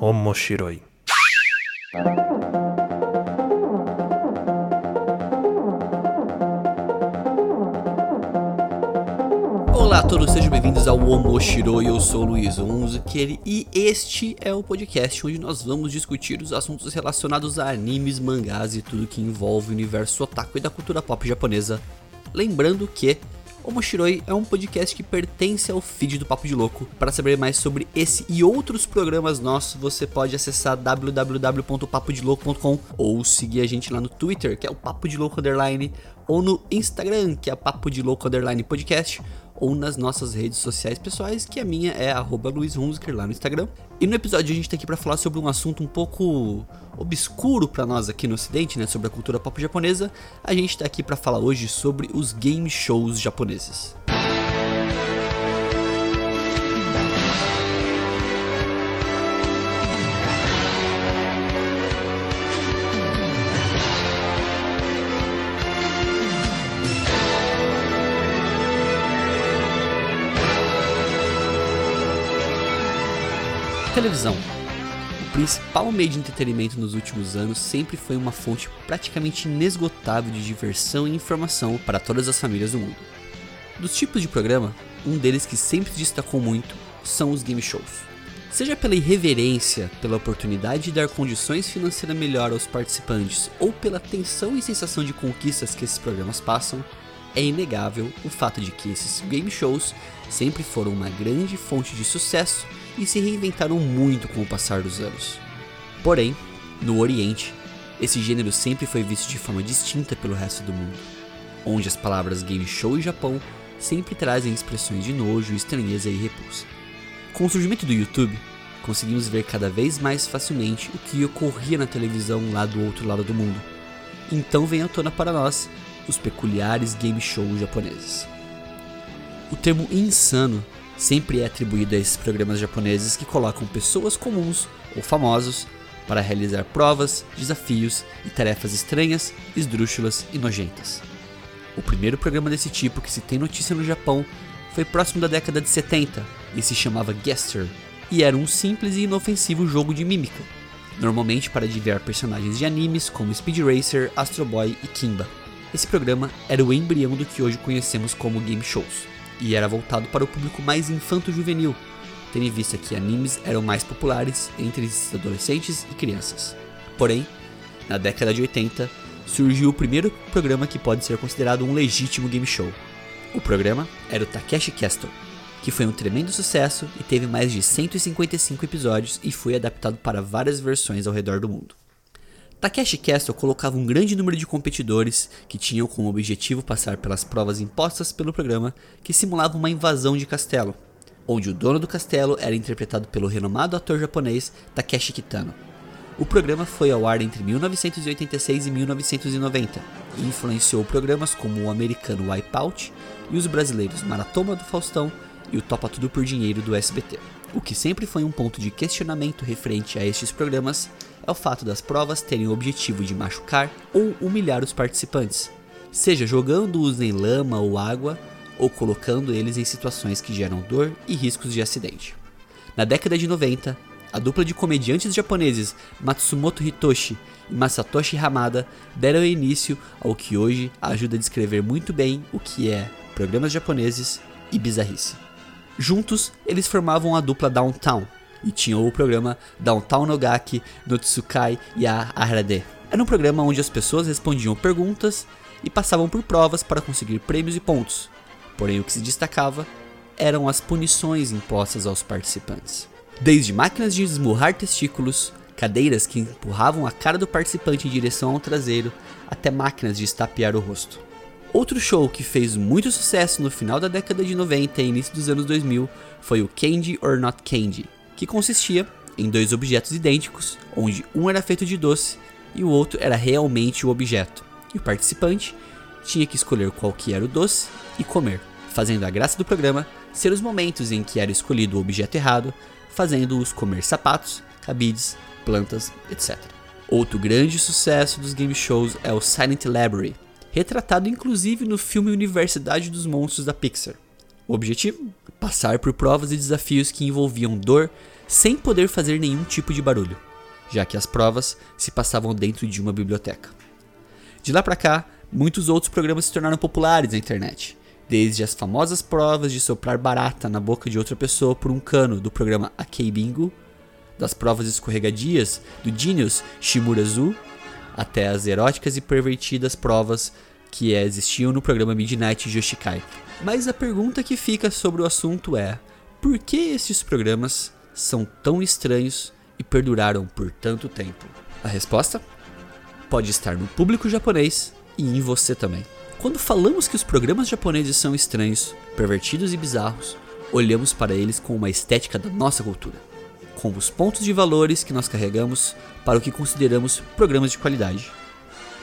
Omoshiroi. Olá a todos, sejam bem-vindos ao Omoshiroi, eu sou o Luiz Onzuker e este é o podcast onde nós vamos discutir os assuntos relacionados a animes, mangás e tudo que envolve o universo otaku e da cultura pop japonesa. Lembrando que o Moshiroi é um podcast que pertence ao feed do Papo de Louco. Para saber mais sobre esse e outros programas nossos, você pode acessar www.papodilouco.com ou seguir a gente lá no Twitter, que é o Papo de Louco Underline, ou no Instagram, que é Papo de Louco Underline Podcast, ou nas nossas redes sociais pessoais, que a minha é arroba Luiz Hunziker lá no Instagram. E no episódio a gente tá aqui para falar sobre um assunto um pouco obscuro para nós aqui no ocidente, né, sobre a cultura pop japonesa. A gente tá aqui para falar hoje sobre os game shows japoneses. Televisão. O principal meio de entretenimento nos últimos anos sempre foi uma fonte praticamente inesgotável de diversão e informação para todas as famílias do mundo. Dos tipos de programa, um deles que sempre se destacou muito são os game shows. Seja pela irreverência, pela oportunidade de dar condições financeiras melhor aos participantes ou pela tensão e sensação de conquistas que esses programas passam, é inegável o fato de que esses game shows sempre foram uma grande fonte de sucesso e se reinventaram muito com o passar dos anos. Porém, no Oriente, esse gênero sempre foi visto de forma distinta pelo resto do mundo, onde as palavras game show e Japão sempre trazem expressões de nojo, estranheza e repulsa. Com o surgimento do YouTube, conseguimos ver cada vez mais facilmente o que ocorria na televisão lá do outro lado do mundo. Então vem à tona para nós os peculiares game shows japoneses. O termo insano sempre é atribuído a esses programas japoneses que colocam pessoas comuns ou famosos para realizar provas, desafios e tarefas estranhas, esdrúxulas e nojentas. O primeiro programa desse tipo que se tem notícia no Japão foi próximo da década de 70 e se chamava Guesser, e era um simples e inofensivo jogo de mímica, normalmente para adivinhar personagens de animes como Speed Racer, Astro Boy e Kimba. Esse programa era o embrião do que hoje conhecemos como game shows e era voltado para o público mais infanto-juvenil, tendo em vista que animes eram mais populares entre adolescentes e crianças. Porém, na década de 80, surgiu o primeiro programa que pode ser considerado um legítimo game show. O programa era o Takeshi Castle, que foi um tremendo sucesso e teve mais de 155 episódios e foi adaptado para várias versões ao redor do mundo. Takeshi Castle colocava um grande número de competidores que tinham como objetivo passar pelas provas impostas pelo programa que simulavam uma invasão de castelo, onde o dono do castelo era interpretado pelo renomado ator japonês Takeshi Kitano. O programa foi ao ar entre 1986 e 1990 e influenciou programas como o americano Wipeout e os brasileiros Maratona do Faustão e o Topa Tudo por Dinheiro do SBT. O que sempre foi um ponto de questionamento referente a estes programas é o fato das provas terem o objetivo de machucar ou humilhar os participantes, seja jogando-os em lama ou água ou colocando eles em situações que geram dor e riscos de acidente. Na década de 90, a dupla de comediantes japoneses Matsumoto Hitoshi e Masatoshi Hamada deram início ao que hoje ajuda a descrever muito bem o que é programas japoneses e bizarrice. Juntos, eles formavam a dupla Downtown, e tinha o programa Downtown Nogaki no Tsukai Ya Arade. Era um programa onde as pessoas respondiam perguntas e passavam por provas para conseguir prêmios e pontos. Porém, o que se destacava eram as punições impostas aos participantes. Desde máquinas de esmurrar testículos, cadeiras que empurravam a cara do participante em direção ao traseiro, até máquinas de estapear o rosto. Outro show que fez muito sucesso no final da década de 90 e início dos anos 2000 foi o Candy or Not Candy, que consistia em dois objetos idênticos, onde um era feito de doce e o outro era realmente o objeto, e o participante tinha que escolher qual que era o doce e comer, fazendo a graça do programa ser os momentos em que era escolhido o objeto errado, fazendo-os comer sapatos, cabides, plantas, etc. Outro grande sucesso dos game shows é o Silent Library, retratado inclusive no filme Universidade dos Monstros da Pixar. O objetivo? Passar por provas e desafios que envolviam dor sem poder fazer nenhum tipo de barulho, já que as provas se passavam dentro de uma biblioteca. De lá para cá, muitos outros programas se tornaram populares na internet, desde as famosas provas de soprar barata na boca de outra pessoa por um cano do programa Akei Bingo, das provas escorregadias do Genius Shimurazu, até as eróticas e pervertidas provas que existiam no programa Midnight Yoshikai. Mas a pergunta que fica sobre o assunto é: por que esses programas são tão estranhos e perduraram por tanto tempo? A resposta pode estar no público japonês e em você também. Quando falamos que os programas japoneses são estranhos, pervertidos e bizarros, olhamos para eles com uma estética da nossa cultura, com os pontos de valores que nós carregamos para o que consideramos programas de qualidade.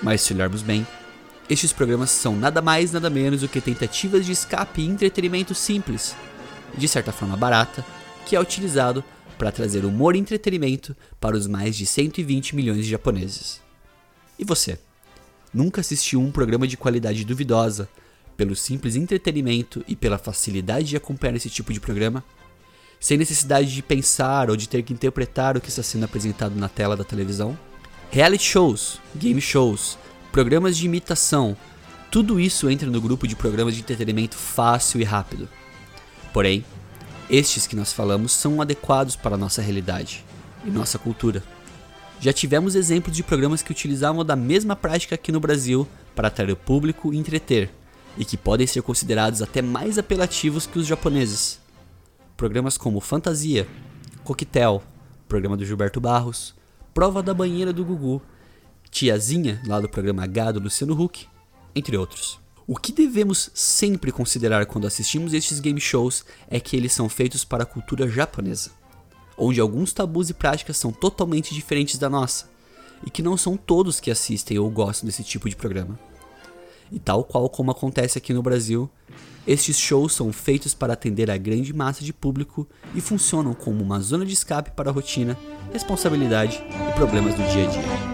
Mas se olharmos bem, estes programas são nada mais nada menos do que tentativas de escape e entretenimento simples, de certa forma barata, que é utilizado para trazer humor e entretenimento para os mais de 120 milhões de japoneses. E você? Nunca assistiu um programa de qualidade duvidosa pelo simples entretenimento e pela facilidade de acompanhar esse tipo de programa? Sem necessidade de pensar ou de ter que interpretar o que está sendo apresentado na tela da televisão? Reality shows, game shows, programas de imitação, tudo isso entra no grupo de programas de entretenimento fácil e rápido. Porém, estes que nós falamos são adequados para a nossa realidade e nossa cultura. Já tivemos exemplos de programas que utilizavam da mesma prática aqui no Brasil para atrair o público e entreter, e que podem ser considerados até mais apelativos que os japoneses. Programas como Fantasia, Coquetel, programa do Gilberto Barros, Prova da Banheira do Gugu, Tiazinha, lá do programa H do Luciano Huck, entre outros. O que devemos sempre considerar quando assistimos estes game shows é que eles são feitos para a cultura japonesa onde alguns tabus e práticas são totalmente diferentes da nossa, e que não são todos que assistem ou gostam desse tipo de programa. E tal qual como acontece aqui no Brasil, estes shows são feitos para atender a grande massa de público e funcionam como uma zona de escape para a rotina, responsabilidade e problemas do dia a dia.